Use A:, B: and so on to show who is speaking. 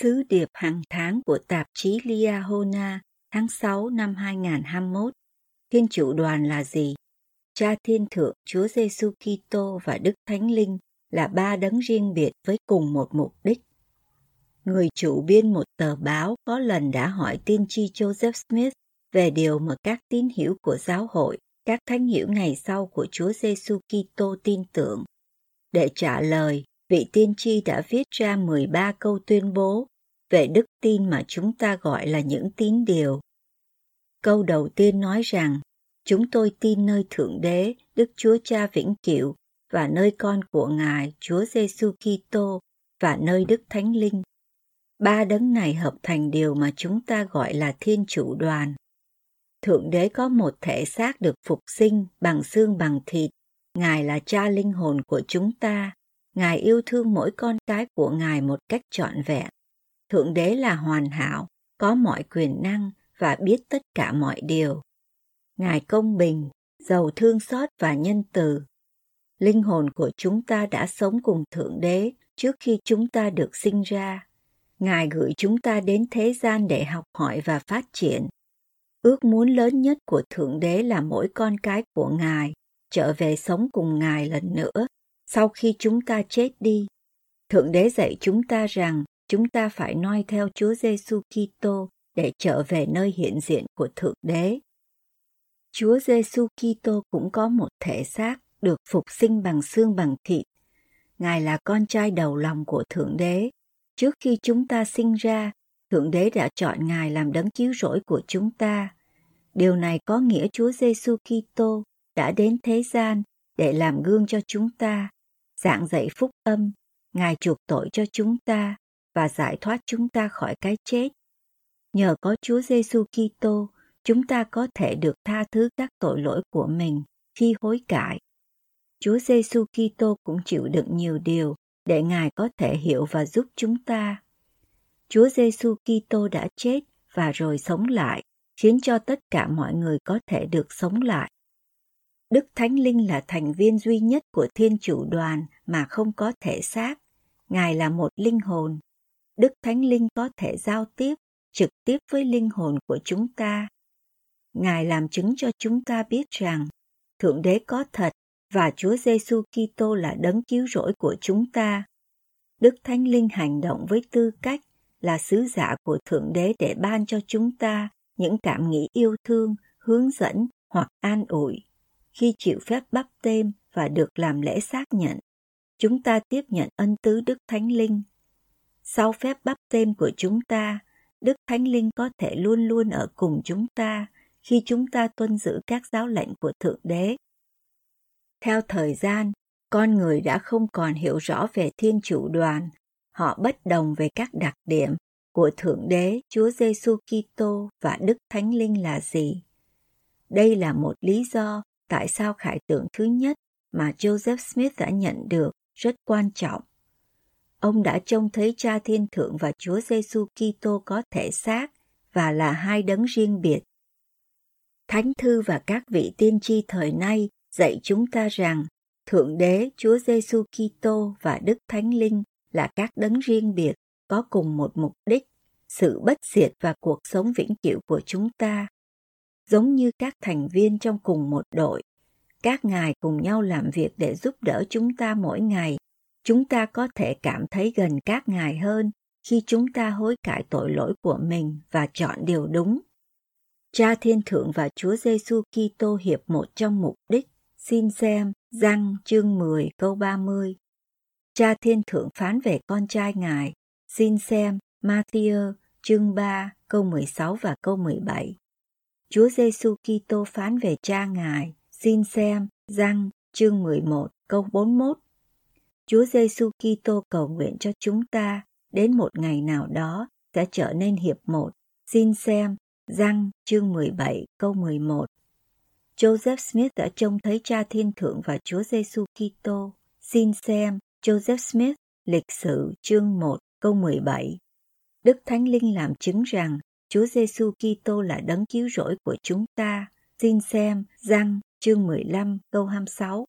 A: Sứ điệp hàng tháng của tạp chí Liahona tháng 6 năm 2021. Thiên chủ đoàn là gì? Cha Thiên Thượng Chúa Giêsu Kitô và Đức Thánh Linh là ba đấng riêng biệt với cùng một mục đích. Người chủ biên một tờ báo có lần đã hỏi tiên tri Joseph Smith về điều mà các tín hữu của giáo hội, các thánh hữu ngày sau của Chúa Giêsu Kitô tin tưởng. Để trả lời, vị tiên tri đã viết ra 13 câu tuyên bố về đức tin mà chúng ta gọi là những tín điều. Câu đầu tiên nói rằng, chúng tôi tin nơi Thượng Đế, Đức Chúa Cha vĩnh cửu và nơi con của Ngài, Chúa Giêsu Kitô và nơi Đức Thánh Linh. Ba đấng này hợp thành điều mà chúng ta gọi là Thiên Chủ Đoàn. Thượng Đế có một thể xác được phục sinh bằng xương bằng thịt. Ngài là cha linh hồn của chúng ta. Ngài yêu thương mỗi con cái của Ngài một cách trọn vẹn. Thượng Đế là hoàn hảo, có mọi quyền năng và biết tất cả mọi điều. Ngài công bình, giàu thương xót và nhân từ. Linh hồn của chúng ta đã sống cùng Thượng Đế trước khi chúng ta được sinh ra. Ngài gửi chúng ta đến thế gian để học hỏi và phát triển. Ước muốn lớn nhất của Thượng Đế là mỗi con cái của Ngài trở về sống cùng Ngài lần nữa sau khi chúng ta chết đi. Thượng Đế dạy chúng ta rằng chúng ta phải noi theo Chúa Giêsu Kitô để trở về nơi hiện diện của Thượng Đế. Chúa Giêsu Kitô cũng có một thể xác được phục sinh bằng xương bằng thịt. Ngài là con trai đầu lòng của Thượng Đế. Trước khi chúng ta sinh ra, Thượng Đế đã chọn Ngài làm đấng cứu rỗi của chúng ta. Điều này có nghĩa Chúa Giêsu Kitô đã đến thế gian để làm gương cho chúng ta, giảng dạy phúc âm, Ngài chuộc tội cho chúng ta và giải thoát chúng ta khỏi cái chết. Nhờ có Chúa Giêsu Kitô, chúng ta có thể được tha thứ các tội lỗi của mình khi hối cải. Chúa Giêsu Kitô cũng chịu đựng nhiều điều để Ngài có thể hiểu và giúp chúng ta. Chúa Giêsu Kitô đã chết và rồi sống lại, khiến cho tất cả mọi người có thể được sống lại. Đức Thánh Linh là thành viên duy nhất của Thiên Chủ đoàn mà không có thể xác. Ngài là một linh hồn. Đức Thánh Linh có thể giao tiếp trực tiếp với linh hồn của chúng ta. Ngài làm chứng cho chúng ta biết rằng Thượng Đế có thật và Chúa Giêsu Kitô là đấng cứu rỗi của chúng ta. Đức Thánh Linh hành động với tư cách là sứ giả của Thượng Đế để ban cho chúng ta những cảm nghĩ yêu thương, hướng dẫn hoặc an ủi. Khi chịu phép bắp tên và được làm lễ xác nhận, chúng ta tiếp nhận ân tứ Đức Thánh Linh. Sau phép bắp tên của chúng ta, Đức Thánh Linh có thể luôn luôn ở cùng chúng ta khi chúng ta tuân giữ các giáo lệnh của Thượng Đế. Theo thời gian, con người đã không còn hiểu rõ về Thiên Chủ đoàn, họ bất đồng về các đặc điểm của Thượng Đế, Chúa Giêsu Kitô và Đức Thánh Linh là gì. Đây là một lý do tại sao khải tượng thứ nhất mà Joseph Smith đã nhận được rất quan trọng. Ông đã trông thấy Cha Thiên Thượng và Chúa Giêsu Kitô có thể xác và là hai đấng riêng biệt. Thánh thư và các vị tiên tri thời nay dạy chúng ta rằng Thượng Đế, Chúa Giêsu Kitô và Đức Thánh Linh là các đấng riêng biệt có cùng một mục đích, sự bất diệt và cuộc sống vĩnh cửu của chúng ta. Giống như các thành viên trong cùng một đội, các ngài cùng nhau làm việc để giúp đỡ chúng ta mỗi ngày chúng ta có thể cảm thấy gần các ngài hơn khi chúng ta hối cải tội lỗi của mình và chọn điều đúng. Cha Thiên Thượng và Chúa Giêsu Kitô hiệp một trong mục đích. Xin xem Răng chương 10 câu 30. Cha Thiên Thượng phán về con trai Ngài. Xin xem Matthew chương 3 câu 16 và câu 17. Chúa Giêsu Kitô phán về cha Ngài. Xin xem Răng chương 11 câu 41. Chúa Giêsu Kitô cầu nguyện cho chúng ta đến một ngày nào đó sẽ trở nên hiệp một. Xin xem Răng chương 17 câu 11. Joseph Smith đã trông thấy Cha Thiên Thượng và Chúa Giêsu Kitô. Xin xem Joseph Smith, lịch sử chương 1 câu 17. Đức Thánh Linh làm chứng rằng Chúa Giêsu Kitô là đấng cứu rỗi của chúng ta. Xin xem Răng chương 15 câu 26.